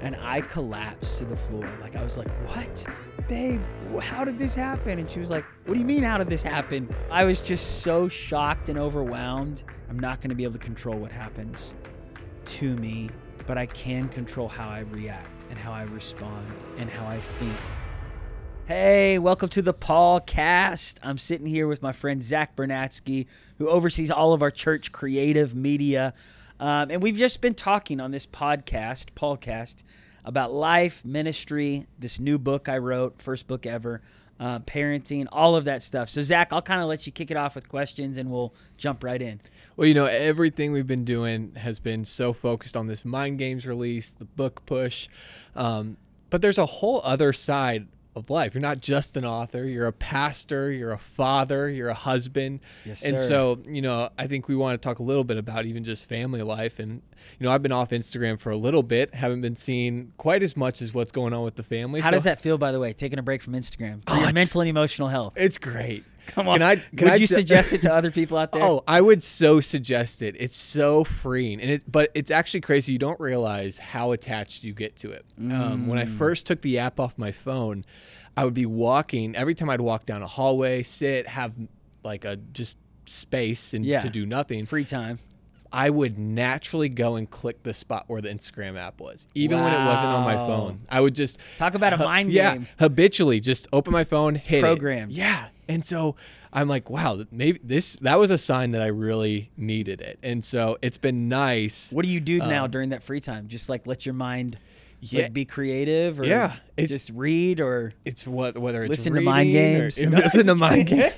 And I collapsed to the floor. Like, I was like, what? Babe, how did this happen? And she was like, what do you mean, how did this happen? I was just so shocked and overwhelmed. I'm not going to be able to control what happens to me, but I can control how I react and how I respond and how I think. Hey, welcome to the Paulcast. I'm sitting here with my friend Zach Bernatsky, who oversees all of our church creative media. Um, and we've just been talking on this podcast, Paulcast, about life, ministry, this new book I wrote, first book ever, uh, parenting, all of that stuff. So, Zach, I'll kind of let you kick it off with questions and we'll jump right in. Well, you know, everything we've been doing has been so focused on this Mind Games release, the book push. Um, but there's a whole other side of life. You're not just an author, you're a pastor, you're a father, you're a husband. Yes, and so, you know, I think we want to talk a little bit about even just family life. And, you know, I've been off Instagram for a little bit, haven't been seeing quite as much as what's going on with the family. How So does that feel, by the way, taking a break from Instagram for Oh, your mental and emotional health? It's great. Come on. Can I, can Would I you ju- suggest it to other people out there? Oh, I would so suggest it. It's so freeing, and it, but it's actually crazy. You don't realize how attached you get to it. Um, when I Mm. first took the app off my phone, I would be walking. Every time I'd walk down a hallway, sit, have like a just space and Yeah. to do nothing, free time. I would naturally go and click the spot where the Instagram app was, even when it wasn't on my phone. I would just Talk about a mind yeah, game. habitually just open my phone, hit it. programmed. Yeah, and so I'm like, wow, maybe this that was a sign that I really needed it, and so it's been nice. What do you do now Um, during that free time? Just like let your mind Yeah. like, be creative or Yeah, it's- just read or It's what whether it's Listen to mind reading or- games. listen to mind games.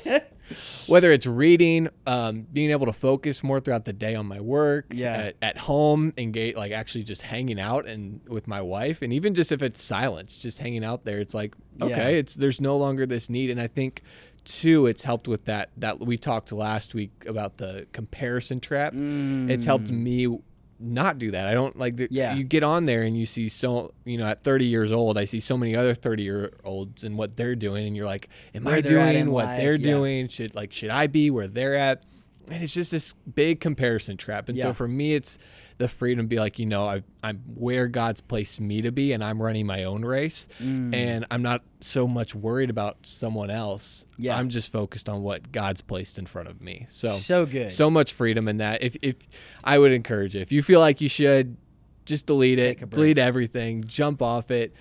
Whether it's reading, um, being able to focus more throughout the day on my work, Yeah. at, at home, engage, like actually just hanging out and with my wife, and even just if it's silence, just hanging out there, it's like okay, Yeah. it's there's no longer this need, and I think too, it's helped with that that we talked last week about the comparison trap. It's helped me not do that. I don't like the, Mm. Yeah. you get on there and you see so you know at 30 years old I see so many other 30 year olds and what they're doing and you're like am Where I they're at in doing what life, they're yeah. doing should like should I be where they're at and it's just this big comparison trap and Yeah. so for me it's the freedom to be like you know I, I'm where God's placed me to be and I'm running my own race Mm. and I'm not so much worried about someone else Yeah. I'm just focused on what God's placed in front of me so so good. so much freedom in that. If if I would encourage it, if you feel like you should, just delete Take it, delete everything, jump off it.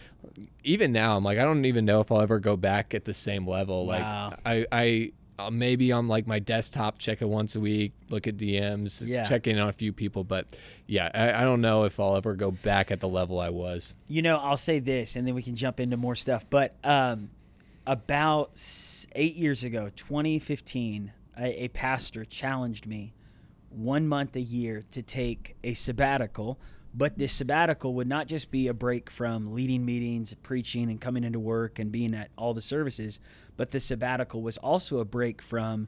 Even now, I'm like, I don't even know if I'll ever go back at the same level. Wow. Like I I. Uh, maybe on like my desktop, check it once a week, look at DMs, Yeah. check in on a few people. But yeah, I, I don't know if I'll ever go back at the level I was. you know, I'll say this, and then we can jump into more stuff. But um, about eight years ago, 2015, a, a pastor challenged me one month a year to take a sabbatical. But this sabbatical would not just be a break from leading meetings, preaching, and coming into work and being at all the services, but the sabbatical was also a break from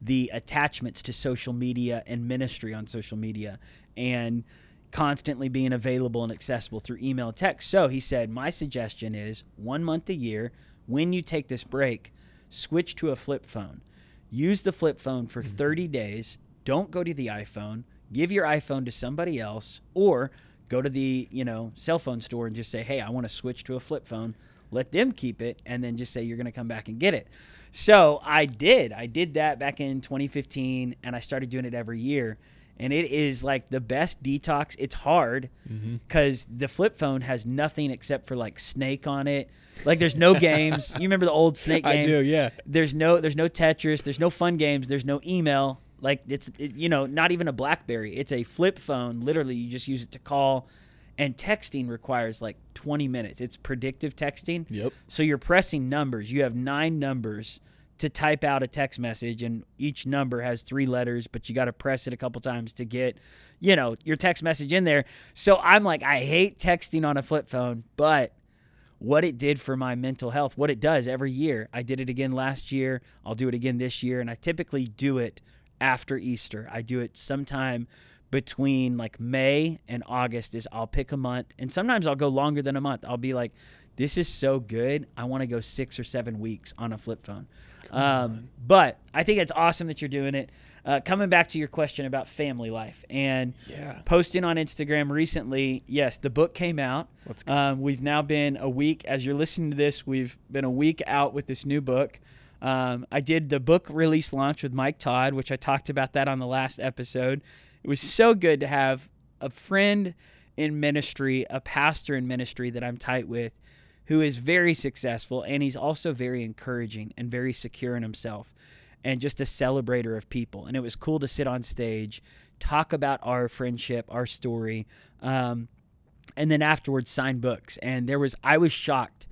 the attachments to social media and ministry on social media and constantly being available and accessible through email and text. So he said, My suggestion is one month a year, when you take this break, switch to a flip phone. Use the flip phone for mm-hmm. 30 days. Don't go to the iPhone. Give your iPhone to somebody else or go to the, you know, cell phone store and just say, "Hey, I want to switch to a flip phone." Let them keep it and then just say you're going to come back and get it. So, I did. I did that back in 2015 and I started doing it every year. And it is like the best detox. It's hard mm-hmm. because the flip phone has nothing except for like Snake on it. Like there's no games. You remember the old Snake game? I do, yeah. There's no there's no Tetris, there's no fun games, there's no email. Like it's it, you know, not even a BlackBerry. It's a flip phone. Literally, you just use it to call and texting requires like 20 minutes. It's predictive texting. Yep. So you're pressing numbers. You have 9 numbers to type out a text message and each number has 3 letters, but you got to press it a couple times to get, you know, your text message in there. So I'm like I hate texting on a flip phone, but what it did for my mental health, what it does every year. I did it again last year. I'll do it again this year. And I typically do it after Easter. I do it sometime between like May and August is I'll pick a month. And sometimes I'll go longer than a month. I'll be like this is so good. I want to go six or seven weeks on a flip phone. Um, but I think it's awesome that you're doing it. Uh, coming back to your question about family life and Yeah. posting on Instagram recently, yes, the book came out. Um, we've now been a week, as you're listening to this, we've been a week out with this new book. Um, I did the book release launch with Mike Todd, which I talked about that on the last episode. It was so good to have a friend in ministry, a pastor in ministry that I'm tight with, who is very successful and he's also very encouraging and very secure in himself and just a celebrator of people. And it was cool to sit on stage, talk about our friendship, our story, um, and then afterwards sign books. And there was, I was shocked.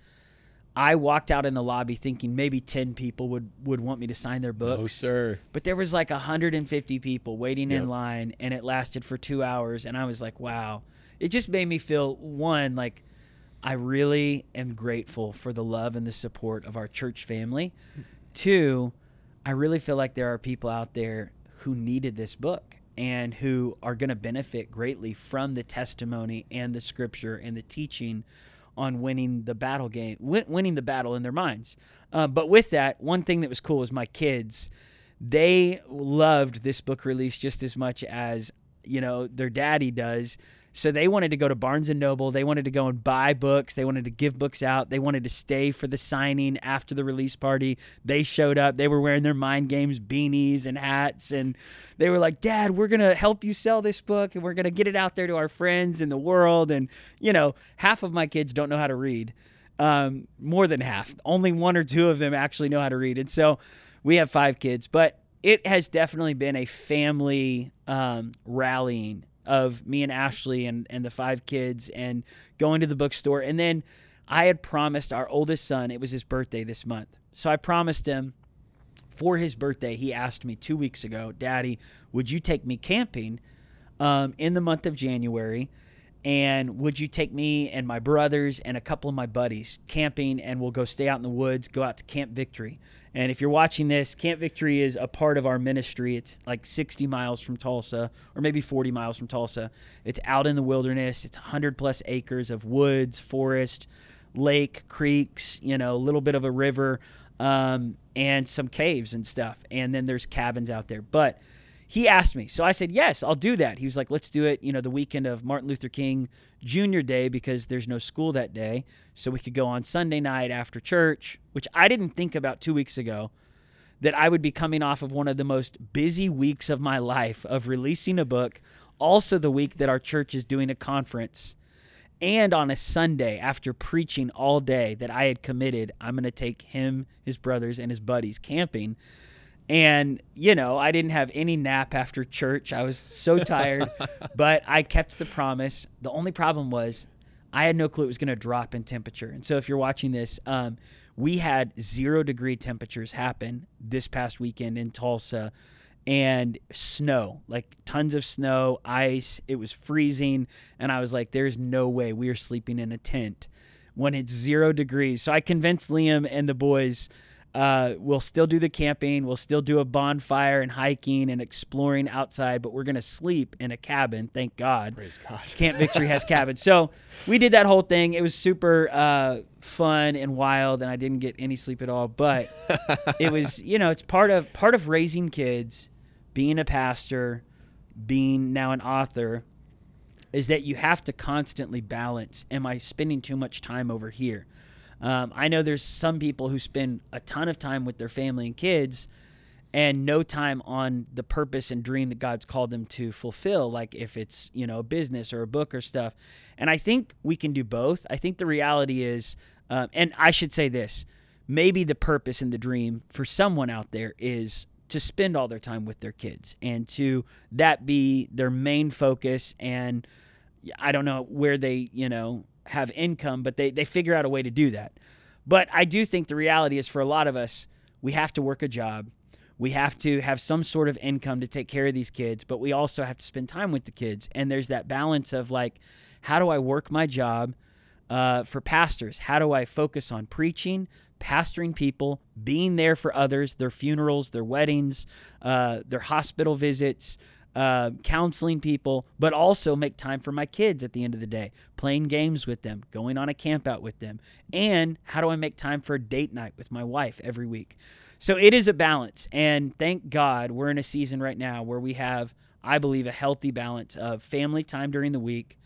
I walked out in the lobby thinking maybe 10 people would, would want me to sign their books. Oh, sir. But there was like 150 people waiting Yep. in line, and it lasted for two hours. And I was like, wow. It just made me feel one, like I really am grateful for the love and the support of our church family. Two, I really feel like there are people out there who needed this book and who are going to benefit greatly from the testimony and the scripture and the teaching on winning the battle game, win- winning the battle in their minds. Uh, but with that, one thing that was cool was my kids. They loved this book release just as much as you know their daddy does. So they wanted to go to Barnes and Noble. They wanted to go and buy books. They wanted to give books out. They wanted to stay for the signing after the release party. They showed up. They were wearing their mind games beanies and hats, and they were like, "Dad, we're gonna help you sell this book, and we're gonna get it out there to our friends in the world." And you know, half of my kids don't know how to read. Um, more than half. Only one or two of them actually know how to read. And so we have five kids, but it has definitely been a family um, rallying of me and Ashley and, and the five kids and going to the bookstore. And then I had promised our oldest son, it was his birthday this month. So I promised him for his birthday, he asked me two weeks ago, Daddy, would you take me camping um, in the month of January? And would you take me and my brothers and a couple of my buddies camping and we'll go stay out in the woods, go out to Camp Victory? And if you're watching this, Camp Victory is a part of our ministry. It's like 60 miles from Tulsa, or maybe 40 miles from Tulsa. It's out in the wilderness. It's 100 plus acres of woods, forest, lake, creeks, you know, a little bit of a river, um, and some caves and stuff. And then there's cabins out there. But he asked me. So I said, yes, I'll do that. He was like, let's do it, you know, the weekend of Martin Luther King Jr. Day because there's no school that day. So we could go on Sunday night after church, which I didn't think about two weeks ago that I would be coming off of one of the most busy weeks of my life of releasing a book, also the week that our church is doing a conference, and on a Sunday after preaching all day that I had committed, I'm going to take him, his brothers, and his buddies camping. And, you know, I didn't have any nap after church. I was so tired, but I kept the promise. The only problem was I had no clue it was going to drop in temperature. And so if you're watching this, um, we had zero degree temperatures happen this past weekend in Tulsa and snow, like tons of snow, ice. It was freezing. And I was like, there's no way we are sleeping in a tent when it's zero degrees. So I convinced Liam and the boys. Uh, we'll still do the camping. We'll still do a bonfire and hiking and exploring outside, but we're going to sleep in a cabin. Thank God. Praise God. Camp Victory has cabins. So we did that whole thing. It was super uh, fun and wild, and I didn't get any sleep at all. But it was, you know, it's part of part of raising kids, being a pastor, being now an author, is that you have to constantly balance. Am I spending too much time over here? Um, I know there's some people who spend a ton of time with their family and kids and no time on the purpose and dream that God's called them to fulfill, like if it's, you know, a business or a book or stuff. And I think we can do both. I think the reality is, um, and I should say this maybe the purpose and the dream for someone out there is to spend all their time with their kids and to that be their main focus and I don't know where they, you know, have income, but they, they figure out a way to do that. But I do think the reality is for a lot of us, we have to work a job. We have to have some sort of income to take care of these kids, but we also have to spend time with the kids. And there's that balance of like, how do I work my job uh, for pastors? How do I focus on preaching, pastoring people, being there for others, their funerals, their weddings, uh, their hospital visits, uh, counseling people, but also make time for my kids at the end of the day, playing games with them, going on a camp out with them, and how do I make time for a date night with my wife every week? So it is a balance, and thank God we're in a season right now where we have, I believe, a healthy balance of family time during the week.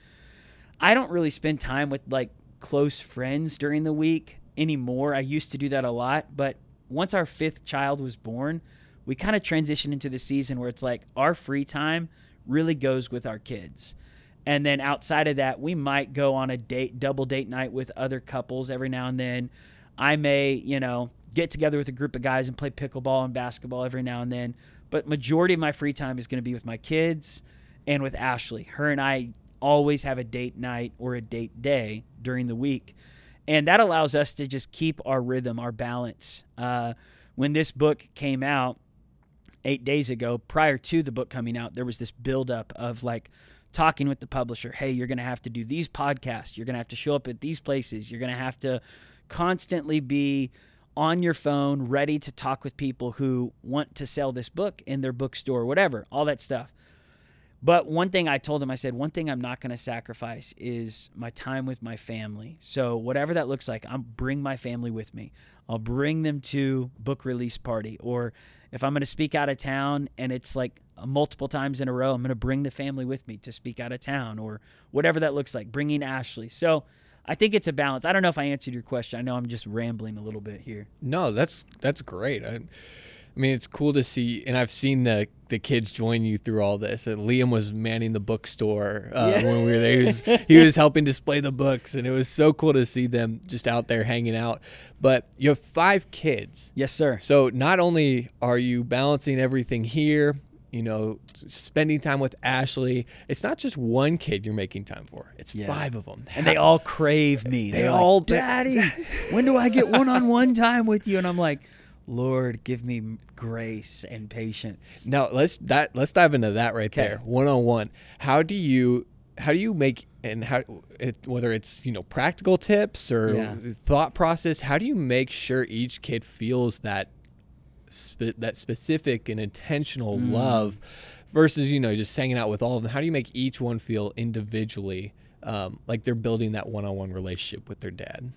I don't really spend time with like close friends during the week anymore. I used to do that a lot, but once our fifth child was born, we kind of transitioned into the season where it's like our free time really goes with our kids. And then outside of that, we might go on a date, double date night with other couples every now and then. I may, you know, get together with a group of guys and play pickleball and basketball every now and then. But majority of my free time is going to be with my kids and with Ashley. Her and I always have a date night or a date day during the week. And that allows us to just keep our rhythm, our balance. Uh, when this book came out, eight days ago, prior to the book coming out, there was this buildup of like talking with the publisher. Hey, you're going to have to do these podcasts. You're going to have to show up at these places. You're going to have to constantly be on your phone, ready to talk with people who want to sell this book in their bookstore, whatever, all that stuff. But one thing I told him, I said, one thing I'm not going to sacrifice is my time with my family. So whatever that looks like, I'm bring my family with me. I'll bring them to book release party, or if I'm going to speak out of town and it's like multiple times in a row, I'm going to bring the family with me to speak out of town, or whatever that looks like. Bringing Ashley. So I think it's a balance. I don't know if I answered your question. I know I'm just rambling a little bit here. No, that's that's great. I, I mean, it's cool to see, and I've seen the the kids join you through all this. And Liam was manning the bookstore uh, yeah. when we were there. He was, he was helping display the books, and it was so cool to see them just out there hanging out. But you have five kids. Yes, sir. So not only are you balancing everything here, you know, spending time with Ashley. It's not just one kid you're making time for. It's yeah. five of them. And they all crave me. They They're all, like, Daddy, when do I get one-on-one time with you? And I'm like, Lord, give me grace and patience. Now let's that let's dive into that right okay. there, one on one. How do you how do you make and how it, whether it's you know practical tips or yeah. thought process? How do you make sure each kid feels that spe- that specific and intentional mm. love versus you know just hanging out with all of them? How do you make each one feel individually um, like they're building that one on one relationship with their dad?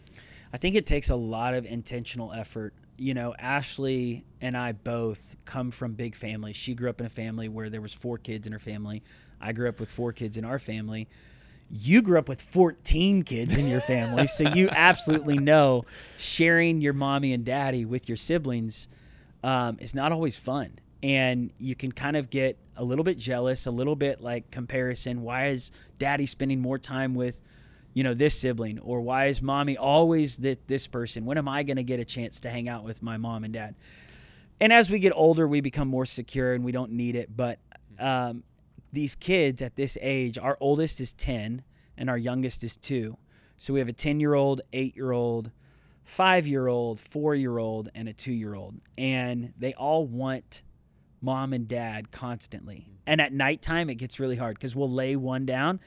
I think it takes a lot of intentional effort you know, Ashley and I both come from big families. She grew up in a family where there was four kids in her family. I grew up with four kids in our family. You grew up with 14 kids in your family, so you absolutely know sharing your mommy and daddy with your siblings um, is not always fun. And you can kind of get a little bit jealous, a little bit like comparison. Why is daddy spending more time with you know this sibling? Or why is mommy always th- this person? When am i going to get a chance to hang out with my mom and dad? And as we get older we become more secure and we don't need it but um, these kids at this age our oldest is 10 and our youngest is 2 so we have a 10 year old 8 year old 5 year old 4 year old and a 2 year old and they all want mom and dad constantly. And at nighttime it gets really hard because we'll lay one down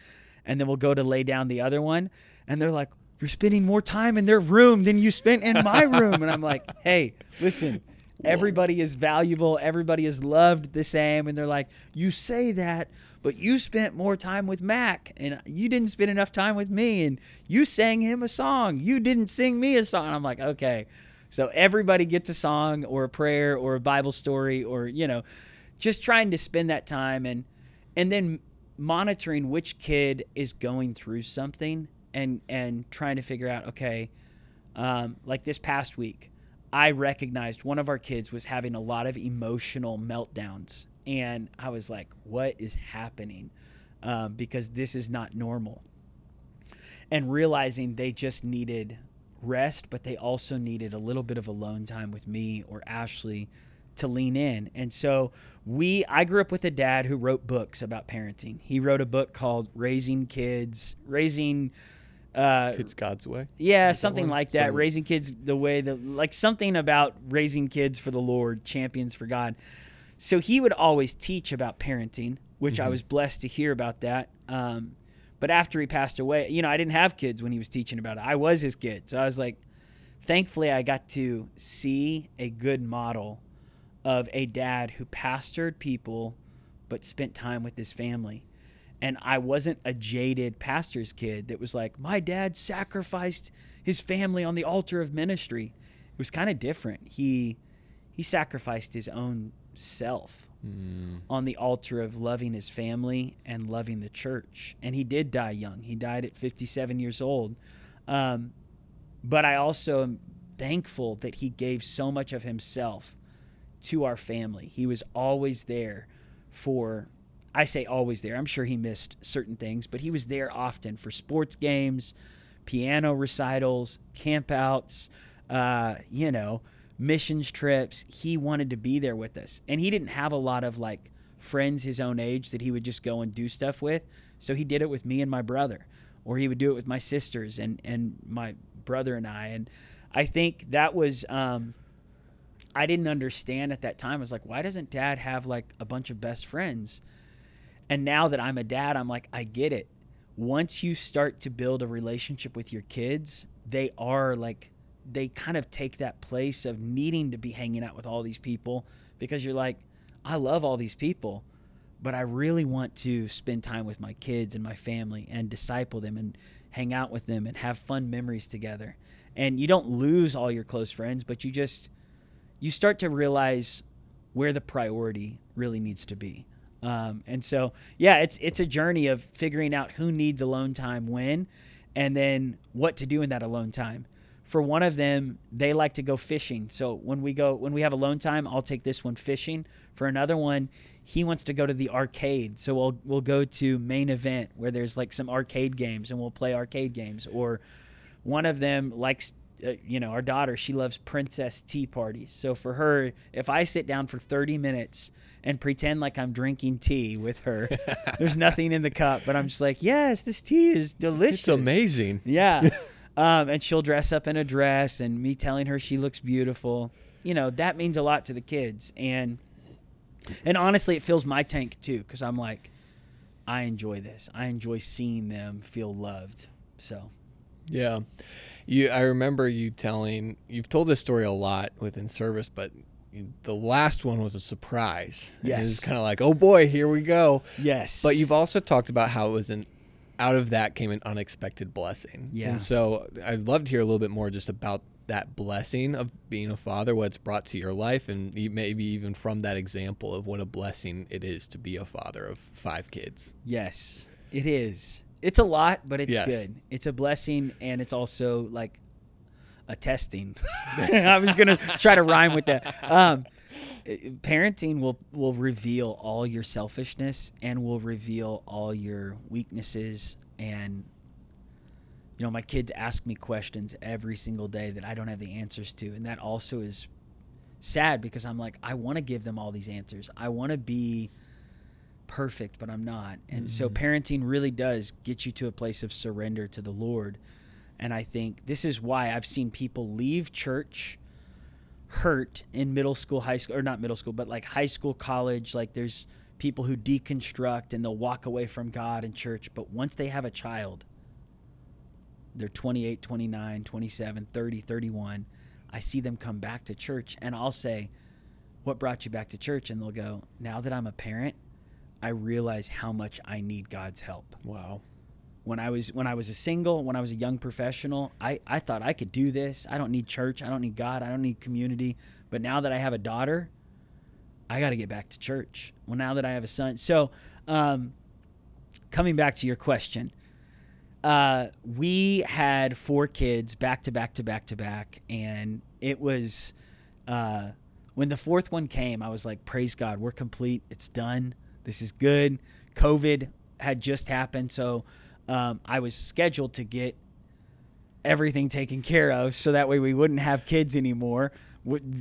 and then we'll go to lay down the other one and they're like you're spending more time in their room than you spent in my room. And i'm like hey listen everybody is valuable everybody is loved the same. And they're like you say that but you spent more time with mac and you didn't spend enough time with me and you sang him a song. You didn't sing me a song. And i'm like okay. So everybody gets a song or a prayer or a bible story or you know just trying to spend that time. And and then monitoring which kid is going through something and and trying to figure out okay um, like this past week i recognized one of our kids was having a lot of emotional meltdowns. And i was like what is happening? Um, because this is not normal. And realizing they just needed rest but they also needed a little bit of alone time with me or ashley to lean in. And so we I grew up with a dad who wrote books about parenting. He wrote a book called Raising Kids, Raising uh, kids God's way. Yeah, something that like that. raising kids the way that like something about raising kids for the Lord, champions for God. So he would always teach about parenting, which mm-hmm. I was blessed to hear about that. Um, but after he passed away, you know, I didn't have kids when he was teaching about it. I was his kid. So I was like, thankfully, I got to see a good model of a dad who pastored people but spent time with his family. And I wasn't a jaded pastor's kid that was like, my dad sacrificed his family on the altar of ministry. It was kind of different. He he sacrificed his own self Mm. on the altar of loving his family and loving the church. And he did die young. He died at 57 years old. Um, but I also am thankful that he gave so much of himself to our family. He was always there for, I say always there. I'm sure he missed certain things, but he was there often for sports games, piano recitals, campouts, uh, you know, missions trips. He wanted to be there with us. And he didn't have a lot of like friends his own age that he would just go and do stuff with. So he did it with me and my brother, or he would do it with my sisters and, and my brother and I. And I think that was, um, I didn't understand at that time. I was like, why doesn't dad have like a bunch of best friends? And now that I'm a dad, I'm like, I get it. Once you start to build a relationship with your kids, they are like, they kind of take that place of needing to be hanging out with all these people because you're like, I love all these people, but I really want to spend time with my kids and my family and disciple them and hang out with them and have fun memories together. And you don't lose all your close friends, but you just, you start to realize where the priority really needs to be. Um, and so, yeah, it's it's a journey of figuring out who needs alone time when, and then what to do in that alone time. For one of them, they like to go fishing. So when we go when we have alone time, I'll take this one fishing. For another one, he wants to go to the arcade. So we'll we'll go to main event where there's like some arcade games and we'll play arcade games. Or one of them likes uh, you know, our daughter, she loves princess tea parties. So for her, if I sit down for 30 minutes and pretend like I'm drinking tea with her, there's nothing in the cup, but I'm just like, yes, this tea is delicious. It's amazing. Yeah. um, and she'll dress up in a dress and me telling her she looks beautiful. You know, that means a lot to the kids. And, and honestly, it fills my tank too, because I'm like, I enjoy this. I enjoy seeing them feel loved. So. Yeah. You I remember you telling you've told this story a lot within service, but the last one was a surprise. And It was kind of like, "Oh boy, here we go." Yes. But you've also talked about how it was an out of that came an unexpected blessing. Yeah. And so I'd love to hear a little bit more just about that blessing of being a father, what it's brought to your life, and maybe even from that example of what a blessing it is to be a father of five kids. Yes, it is. It's a lot, but it's Yes. good. It's a blessing, and it's also like a testing. I was gonna try to rhyme with that. Um, eh, parenting will will reveal all your selfishness and will reveal all your weaknesses and you know my kids ask me questions every single day that i don't have the answers to and that also is sad because i'm like i want to give them all these answers i want to be perfect but i'm not. And so mm-hmm. parenting really does get you to a place of surrender to the lord. And i think this is why i've seen people leave church hurt in middle school high school or not middle school but like high school college. Like there's people who deconstruct and they'll walk away from god and church but once they have a child they're 28 29 27 30 31 i see them come back to church. And i'll say what brought you back to church? And they'll go now that i'm a parent i realize how much i need god's help Wow. when I was when I was a single, when I was a young professional, I, I thought I could do this. I don't need church. I don't need God. I don't need community. But now that I have a daughter, I got to get back to church. Well, now that I have a son, so um, coming back to your question, uh, we had four kids back to back to back to back, and it was uh, when the fourth one came. I was like, "Praise God, we're complete. It's done. This is good." COVID had just happened, so um, I was scheduled to get everything taken care of, so that way we wouldn't have kids anymore.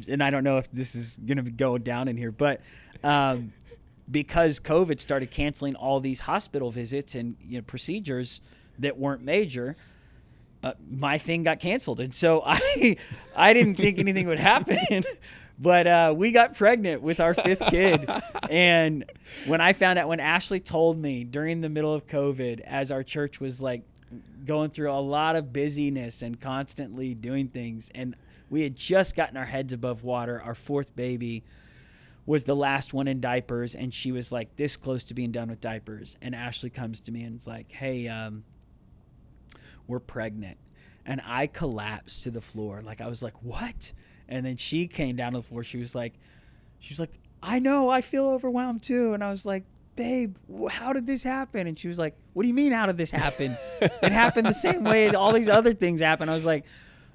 And I don't know if this is going to go down in here, but um, because COVID started canceling all these hospital visits and you know, procedures that weren't major, uh, my thing got canceled, and so I I didn't think anything would happen. But uh, we got pregnant with our fifth kid, and when I found out, when Ashley told me during the middle of COVID, as our church was like going through a lot of busyness and constantly doing things, and we had just gotten our heads above water, our fourth baby was the last one in diapers and she was like this close to being done with diapers. And ashley comes to me and is like hey um, we're pregnant. And i collapsed to the floor. Like i was like what and then she came down to the floor. She was like she was like i know i feel overwhelmed too. And i was like babe how did this happen? And she was like what do you mean how did this happen? It happened the same way all these other things happened i was like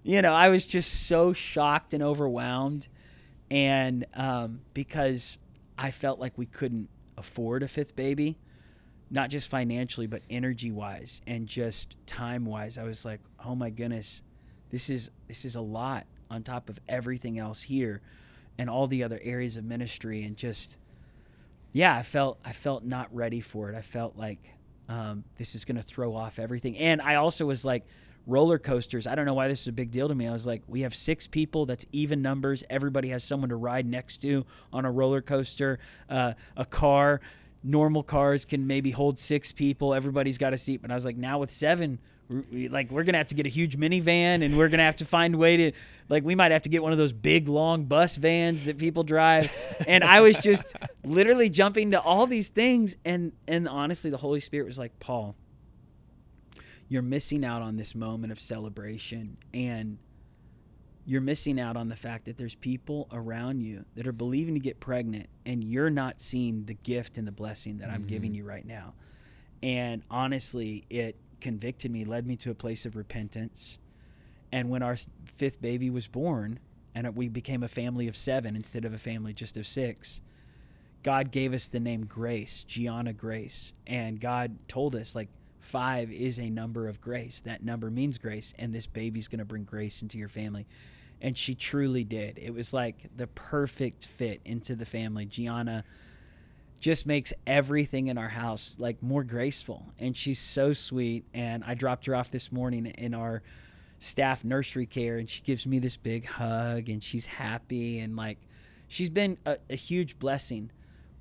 you know i was just so shocked and overwhelmed. And um, because I felt like we couldn't afford a fifth baby, not just financially but energy wise and just time wise, I was like, oh my goodness, this is this is a lot on top of everything else here, and all the other areas of ministry, and just yeah, I felt I felt not ready for it. I felt like um, this is going to throw off everything, and I also was like roller coasters. I don't know why this is a big deal to me. I was like, we have six people. That's even numbers. Everybody has someone to ride next to on a roller coaster. Uh, a car, normal cars can maybe hold six people. Everybody's got a seat. But I was like, now with seven, we, like we're gonna have to get a huge minivan, and we're gonna have to find a way to, like, we might have to get one of those big long bus vans that people drive. And I was just literally jumping to all these things, and and honestly, the Holy Spirit was like, Paul you're missing out on this moment of celebration and you're missing out on the fact that there's people around you that are believing to get pregnant and you're not seeing the gift and the blessing that I'm giving mm-hmm. you right now. And honestly, it convicted me, led me to a place of repentance. And when our fifth baby was born and we became a family of 7 instead of a family just of 6, God gave us the name Grace, Gianna Grace, and God told us like Five is a number of grace. That number means grace, and this baby's going to bring grace into your family. And she truly did. It was like the perfect fit into the family. Gianna just makes everything in our house like more graceful. And she's so sweet. And I dropped her off this morning in our staff nursery care, and she gives me this big hug, and she's happy. And like, she's been a, a huge blessing.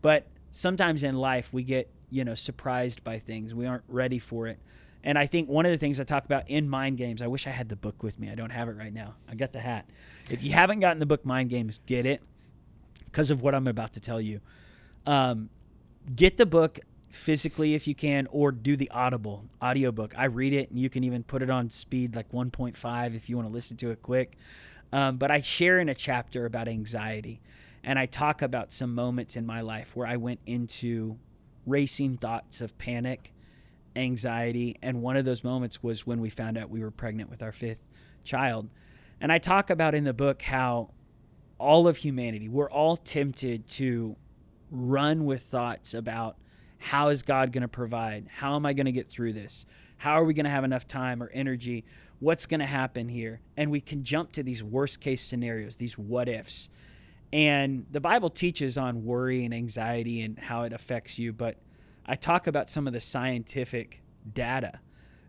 But sometimes in life, we get you know surprised by things. We aren't ready for it. And I think one of the things I talk about in Mind Games, I wish I had the book with me. I don't have it right now. I got the hat. If you haven't gotten the book Mind Games, get it because of what I'm about to tell you. Um, get the book physically if you can or do the audible audiobook i read it and you can even put it on speed like 1.5 if you want to listen to it quick um, but i share in a chapter about anxiety and i talk about some moments in my life where i went into racing thoughts of panic, anxiety, and one of those moments was when we found out we were pregnant with our fifth child. And I talk about in the book how all of humanity, we're all tempted to run with thoughts about how is God going to provide? How am I going to get through this? How are we going to have enough time or energy? What's going to happen here? And we can jump to these worst case scenarios, these what ifs. And the Bible teaches on worry and anxiety and how it affects you, but I talk about some of the scientific data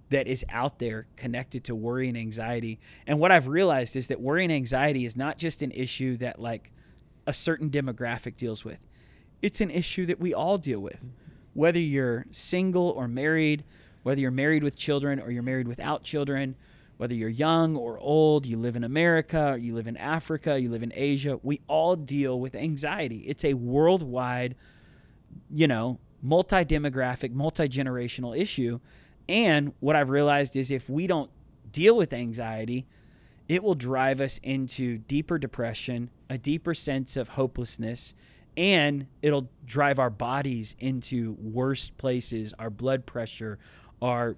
that is out there connected to worry and anxiety. And what I've realized is that worry and anxiety is not just an issue that like a certain demographic deals with. It's an issue that we all deal with. Whether you're single or married, whether you're married with children or you're married without children, whether you're young or old, you live in America, you live in Africa, you live in Asia, we all deal with anxiety. It's a worldwide, you know, multi demographic, multi generational issue. And what I've realized is if we don't deal with anxiety, it will drive us into deeper depression, a deeper sense of hopelessness, and it'll drive our bodies into worse places, our blood pressure, our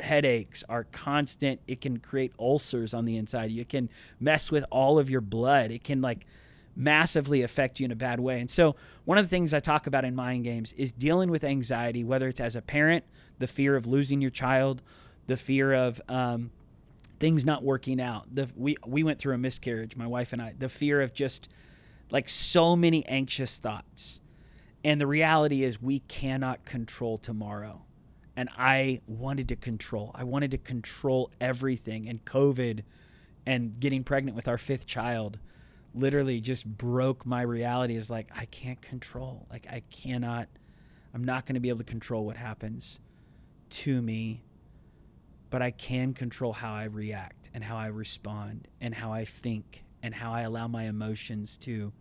headaches are constant. It can create ulcers on the inside. You can mess with all of your blood. It can like massively affect you in a bad way. And so, one of the things I talk about in mind games is dealing with anxiety, whether it's as a parent, the fear of losing your child, the fear of um, things not working out. The, we we went through a miscarriage, my wife and I. The fear of just like so many anxious thoughts. And the reality is, we cannot control tomorrow and I wanted to control. I wanted to control everything. And COVID and getting pregnant with our fifth child literally just broke my reality. It's like, I can't control. Like, I cannot, I'm not going to be able to control what happens to me, but I can control how I react and how I respond and how I think and how I allow my emotions to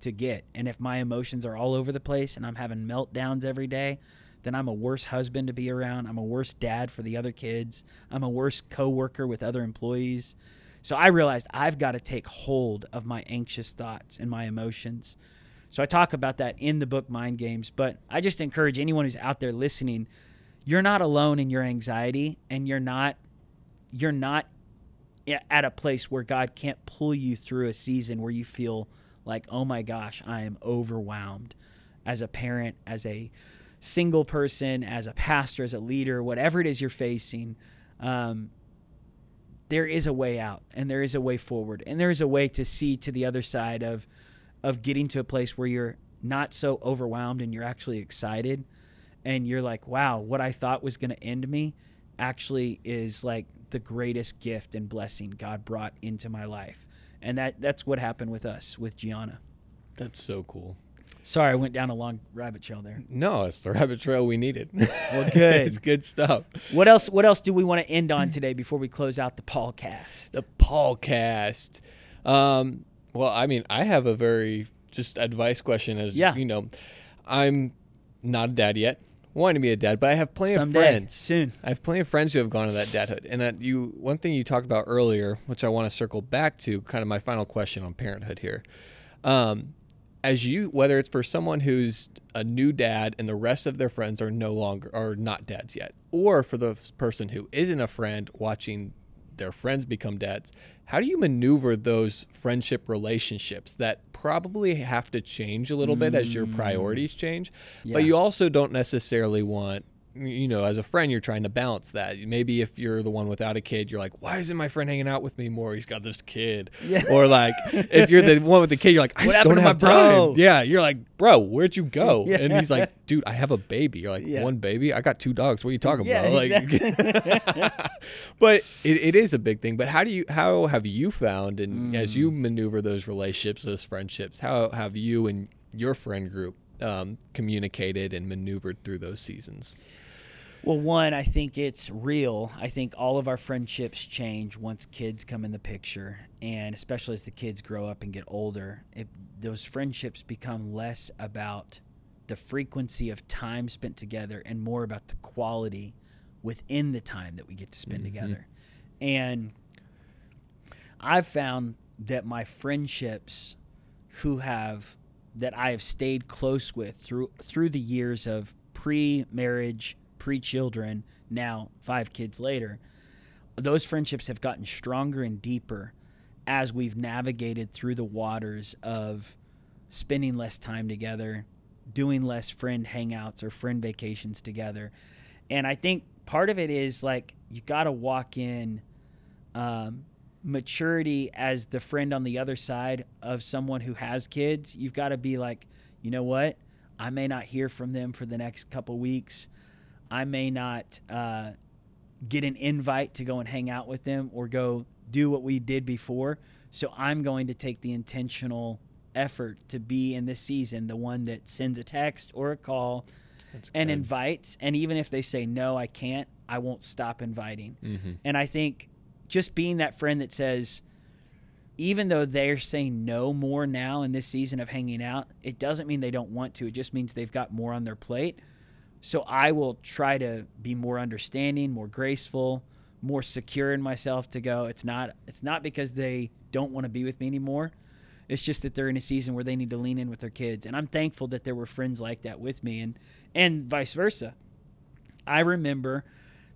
to get. And if my emotions are all over the place and I'm having meltdowns every day, then I'm a worse husband to be around. I'm a worse dad for the other kids. I'm a worse coworker with other employees. So I realized I've got to take hold of my anxious thoughts and my emotions. So I talk about that in the book Mind Games, but I just encourage anyone who's out there listening, you're not alone in your anxiety and you're not you're not at a place where God can't pull you through a season where you feel like, oh my gosh, I am overwhelmed as a parent, as a single person, as a pastor, as a leader, whatever it is you're facing. Um, there is a way out and there is a way forward and there is a way to see to the other side of of getting to a place where you're not so overwhelmed and you're actually excited and you're like wow what i thought was going to end me actually is like the greatest gift and blessing God brought into my life. And that that's what happened with us with Gianna. That's so cool. Sorry, I went down a long rabbit trail there. No, it's the rabbit trail we needed. Well, good. it's good stuff. What else? What else do we want to end on today before we close out the Paul cast? The Paulcast. Um, well, I mean, I have a very just advice question. As Yeah. you know, I'm not a dad yet. Wanting to be a dad, but I have plenty Someday, of friends. soon. I have plenty of friends who have gone to that dadhood. And that you, one thing you talked about earlier, which I want to circle back to, kind of my final question on parenthood here. Um, as you, whether it's for someone who's a new dad and the rest of their friends are no longer are not dads yet, or for the person who isn't a friend watching their friends become dads, how do you maneuver those friendship relationships that probably have to change a little bit as your mm. priorities change, Yeah. but you also don't necessarily want you know, as a friend, you're trying to balance that. Maybe if you're the one without a kid, you're like, why isn't my friend hanging out with me more? He's got this kid. Yeah. Or like, if you're the one with the kid, you're like, I What just don't have bro? time. Yeah. You're like, bro, where'd you go? Yeah. And he's like, dude, I have a baby. You're like, Yeah. one baby? I got two dogs. What are you talking Yeah, about? Like, exactly. but it, it is a big thing. But how do you, how have you found, and as Mm. you maneuver those relationships, those friendships, how have you and your friend group um, communicated and maneuvered through those seasons? Well, one, I think it's real. I think all of our friendships change once kids come in the picture, and especially as the kids grow up and get older, it, those friendships become less about the frequency of time spent together and more about the quality within the time that we get to spend together. And I've found that my friendships who have that I have stayed close with through through the years of pre-marriage, pre-children, now 5 kids later, those friendships have gotten stronger and deeper as we've navigated through the waters of spending less time together, doing less friend hangouts or friend vacations together. And I think part of it is like you got to walk in um, maturity as the friend on the other side of someone who has kids. You've got to be like, you know what? I may not hear from them for the next couple weeks. I may not uh, get an invite to go and hang out with them or go do what we did before. So I'm going to take the intentional effort to be in this season the one that sends a text or a call That's and good. invites. And even if they say, no, I can't, I won't stop inviting. Mm-hmm. And I think just being that friend that says, even though they're saying no more now in this season of hanging out, it doesn't mean they don't want to. It just means they've got more on their plate. So I will try to be more understanding, more graceful, more secure in myself to go. It's not it's not because they don't want to be with me anymore. It's just that they're in a season where they need to lean in with their kids. And I'm thankful that there were friends like that with me and and vice versa. I remember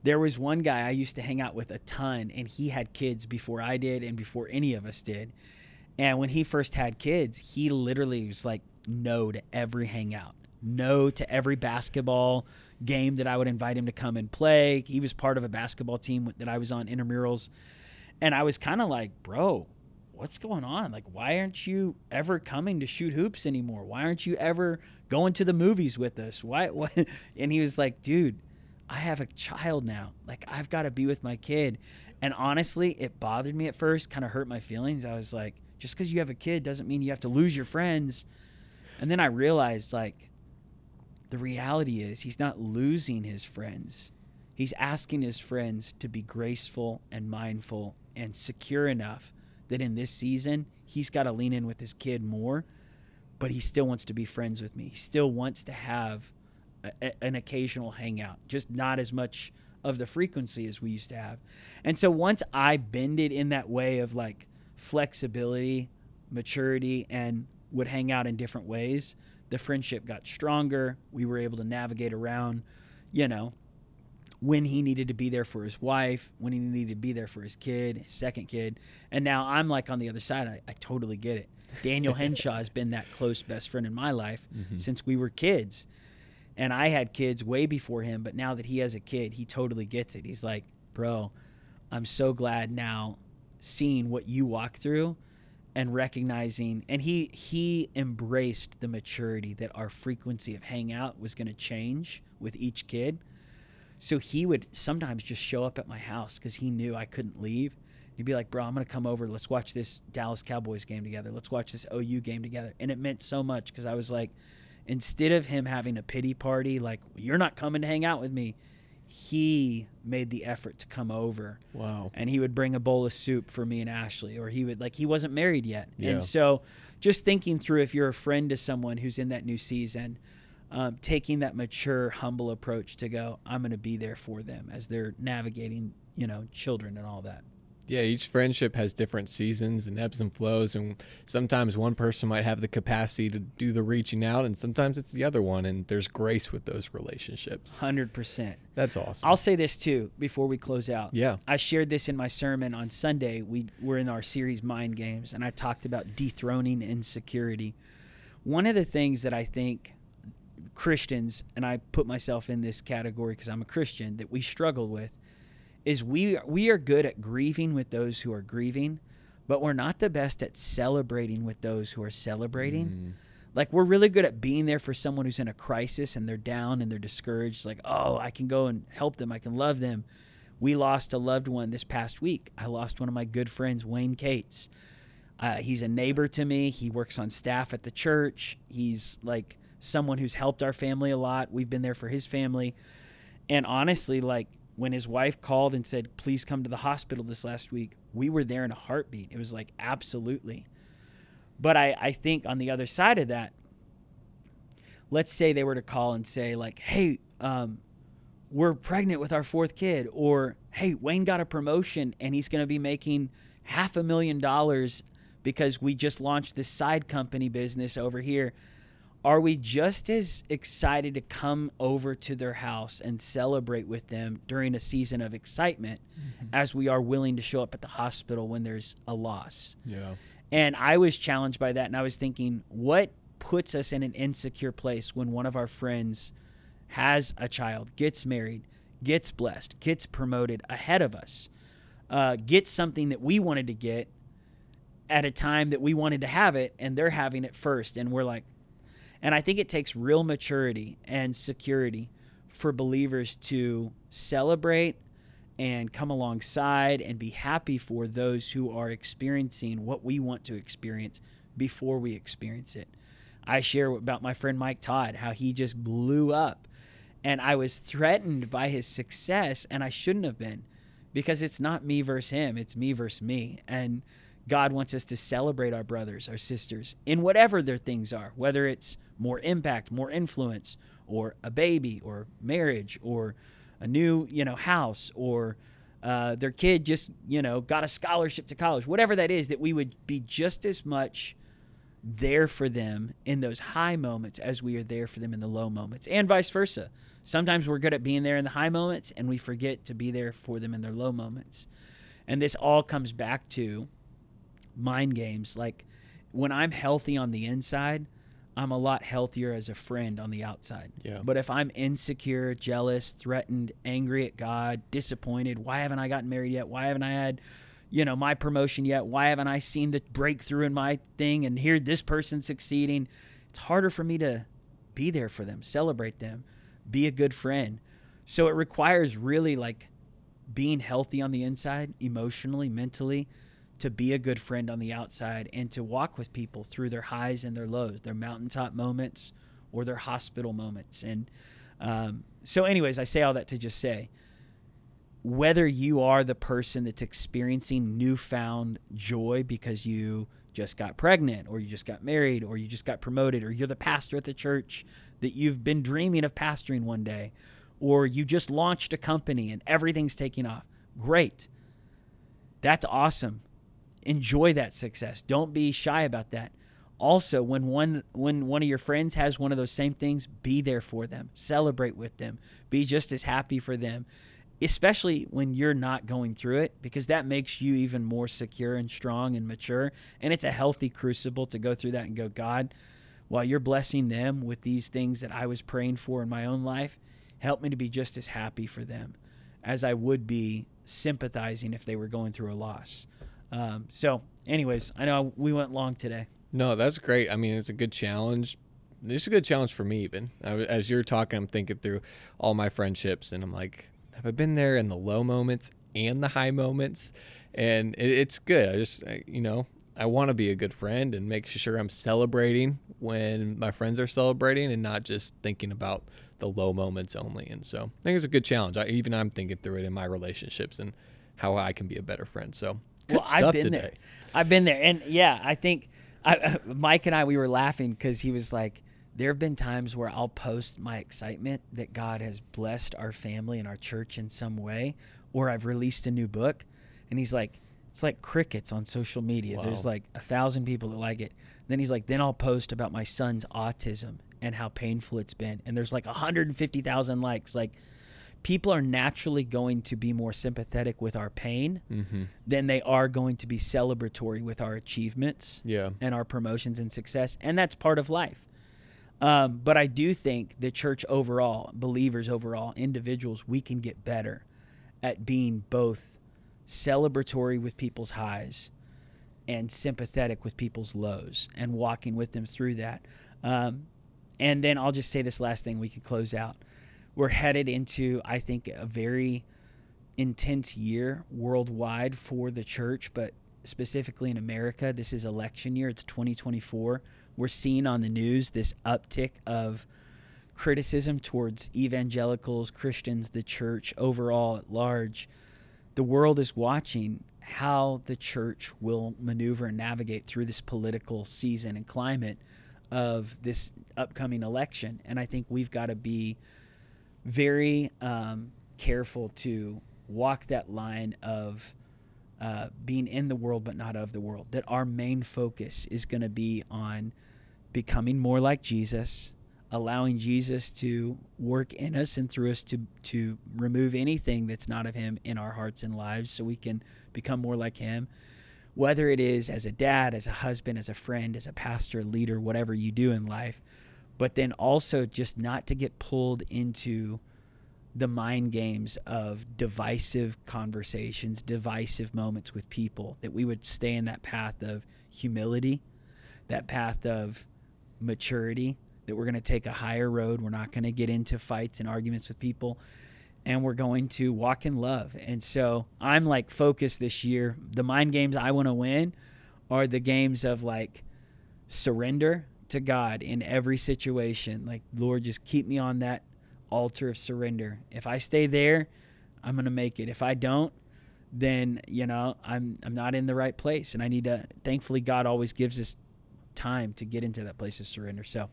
there was one guy I used to hang out with a ton, and he had kids before I did and before any of us did. And when he first had kids, he literally was like no to every hangout, no to every basketball game that I would invite him to come and play. He was part of a basketball team that I was on intramurals. And I was kind of like, bro, what's going on? Like, why aren't you ever coming to shoot hoops anymore? Why aren't you ever going to the movies with us? Why? What? And he was like, dude, I have a child now. Like, I've got to be with my kid. And honestly, it bothered me at first, kind of hurt my feelings. I was like, just because you have a kid doesn't mean you have to lose your friends. And then I realized, like, the reality is he's not losing his friends. He's asking his friends to be graceful and mindful and secure enough that in this season, he's got to lean in with his kid more. but he still wants to be friends with me. He still wants to have a, an occasional hangout, just not as much of the frequency as we used to have. And so once I bended in that way of like flexibility, maturity, and would hang out in different ways, the friendship got stronger. We were able to navigate around, you know, when he needed to be there for his wife, when he needed to be there for his kid, his second kid. And now I'm like on the other side. I, I totally get it. Daniel Henshaw has been that close best friend in my life Mm-hmm. since we were kids. And I had kids way before him, but now that he has a kid, he totally gets it. He's like, bro, I'm so glad now seeing what you walk through and recognizing and he he embraced the maturity that our frequency of hangout was going to change with each kid so he would sometimes just show up at my house because he knew I couldn't leave. He'd be like, "Bro, I'm gonna come over. Let's watch this Dallas Cowboys game together. Let's watch this OU game together." And it meant so much because I was like, instead of him having a pity party, like you're not coming to hang out with me, he made the effort to come over Wow. and he would bring a bowl of soup for me and Ashley, or he would like he wasn't married yet, Yeah. and so just thinking through if you're a friend to someone who's in that new season, um, taking that mature, humble approach to go, I'm going to be there for them as they're navigating, you know, children and all that. Yeah, each friendship has different seasons and ebbs and flows, and sometimes one person might have the capacity to do the reaching out, and sometimes it's the other one, and there's grace with those relationships. Hundred percent. That's awesome. I'll say this too before we close out. Yeah. I shared this in my sermon on Sunday. We were in our series Mind Games, and I talked about dethroning insecurity. One of the things that I think Christians, and I put myself in this category because I'm a Christian, that we struggle with is we we are good at grieving with those who are grieving, but we're not the best at celebrating with those who are celebrating. Like we're really good at being there for someone who's in a crisis and they're down and they're discouraged. Like, oh, I can go and help them. I can love them. We lost a loved one this past week. I lost one of my good friends, Wayne Cates. Uh, he's a neighbor to me. He works on staff at the church. He's like someone who's helped our family a lot. We've been there for his family. And honestly, like when his wife called and said, please come to the hospital this last week, we were there in a heartbeat. It was like, absolutely. But I, I think on the other side of that, let's say they were to call and say, like, hey, um, we're pregnant with our fourth kid, or hey, Wayne got a promotion and he's going to be making half a million dollars because we just launched this side company business over here. Are we just as excited to come over to their house and celebrate with them during a season of excitement as we are willing to show up at the hospital when there's a loss? yeah. And I was challenged by that. And I was thinking, what puts us in an insecure place when one of our friends has a child, gets married, gets blessed, gets promoted ahead of us, uh, gets something that we wanted to get at a time that we wanted to have it, and they're having it first. And we're like, and I think it takes real maturity and security for believers to celebrate and come alongside and be happy for those who are experiencing what we want to experience before we experience it. I share about my friend Mike Todd, how he just blew up. And I was threatened by his success, and I shouldn't have been because it's not me versus him, it's me versus me. And God wants us to celebrate our brothers, our sisters, in whatever their things are, whether it's more impact, more influence, or a baby, or marriage, or a new, you know, house, or uh, their kid just, you know, got a scholarship to college, whatever that is, that we would be just as much there for them in those high moments as we are there for them in the low moments, and vice versa. Sometimes we're good at being there in the high moments, and we forget to be there for them in their low moments. And this all comes back to mind games. Like when I'm healthy on the inside, I'm a lot healthier as a friend on the outside. Yeah. But if I'm insecure, jealous, threatened, angry at God, disappointed, why haven't I gotten married yet? Why haven't I had, you know, my promotion yet? Why haven't I seen the breakthrough in my thing and hear this person succeeding? It's harder for me to be there for them, celebrate them, be a good friend. So it requires really like being healthy on the inside, emotionally, mentally, to be a good friend on the outside and to walk with people through their highs and their lows, their mountaintop moments or their hospital moments. And um, so, anyways, I say all that to just say whether you are the person that's experiencing newfound joy because you just got pregnant or you just got married or you just got promoted or you're the pastor at the church that you've been dreaming of pastoring one day or you just launched a company and everything's taking off. Great. That's awesome. Enjoy that success. Don't be shy about that. Also, when one when one of your friends has one of those same things, be there for them. Celebrate with them. Be just as happy for them especially when you're not going through it, because that makes you even more secure and strong and mature. And it's a healthy crucible to go through that and go, God, while you're blessing them with these things that I was praying for in my own life, help me to be just as happy for them as I would be sympathizing if they were going through a loss. Um, so, anyways, I know we went long today. No, that's great. I mean, it's a good challenge. Is a good challenge for me, even. As you're talking, I'm thinking through all my friendships, and I'm like, have I been there in the low moments and the high moments? And it, it's good. I just, I, you know, I want to be a good friend and make sure I'm celebrating when my friends are celebrating and not just thinking about the low moments only. And so I think it's a good challenge. I, even I'm thinking through it in my relationships and how I can be a better friend. So good well, I've been today. there. I've been there, and yeah, I think I, uh, Mike and I we were laughing because he was like, there have been times where I'll post my excitement that God has blessed our family and our church in some way, or I've released a new book. And he's like, it's like crickets on social media. Wow. There's like a thousand people that like it. And then he's like, then I'll post about my son's autism and how painful it's been. And there's like 150,000 likes. Like, people are naturally going to be more sympathetic with our pain mm-hmm. than they are going to be celebratory with our achievements yeah. and our promotions and success. And that's part of life. Um, but I do think the church overall, believers overall, individuals, we can get better at being both celebratory with people's highs and sympathetic with people's lows and walking with them through that. Um, and then I'll just say this last thing we can close out. We're headed into, I think, a very intense year worldwide for the church, but specifically in America. This is election year, it's 2024 we're seeing on the news this uptick of criticism towards evangelicals, Christians, the church overall at large. The world is watching how the church will maneuver and navigate through this political season and climate of this upcoming election. And I think we've got to be very um, careful to walk that line of uh, being in the world but not of the world. That our main focus is going to be on becoming more like Jesus, allowing Jesus to work in us and through us to to remove anything that's not of him in our hearts and lives so we can become more like him. Whether it is as a dad, as a husband, as a friend, as a pastor, leader, whatever you do in life, but then also just not to get pulled into the mind games of divisive conversations, divisive moments with people, that we would stay in that path of humility, that path of maturity, that we're going to take a higher road. We're not going to get into fights and arguments with people, and we're going to walk in love. And so I'm like focused this year. The mind games I want to win are the games of like surrender to God in every situation. Like, Lord, just keep me on that altar of surrender. If I stay there, I'm going to make it. If I don't, then you know I'm I'm not in the right place and I need to thankfully God always gives us time to get into that place of surrender. So,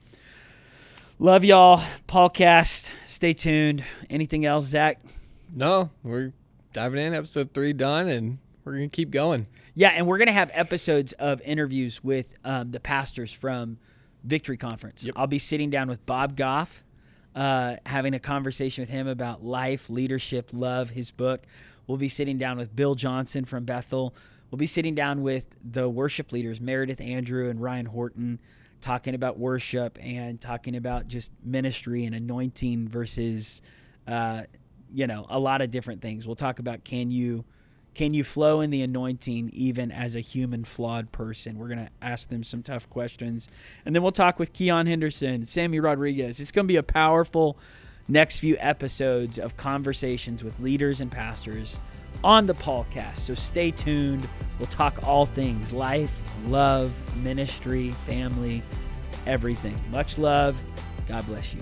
love y'all. Paulcast. Stay tuned. Anything else, Zach? No, we're diving in. Episode three done, and we're gonna keep going. Yeah, and we're gonna have episodes of interviews with um, the pastors from Victory Conference. Yep. I'll be sitting down with Bob Goff, uh, having a conversation with him about life, leadership, love, his book. We'll be sitting down with Bill Johnson from Bethel. We'll be sitting down with the worship leaders, Meredith Andrew and Ryan Horton, talking about worship and talking about just ministry and anointing versus, uh, you know, a lot of different things. We'll talk about can you can you flow in the anointing even as a human flawed person? We're gonna ask them some tough questions, and then we'll talk with Keion Henderson, Sammy Rodriguez. It's gonna be a powerful next few episodes of conversations with leaders and pastors on the Paulcast. So stay tuned. We'll talk all things life, love, ministry, family, everything. Much love. God bless you.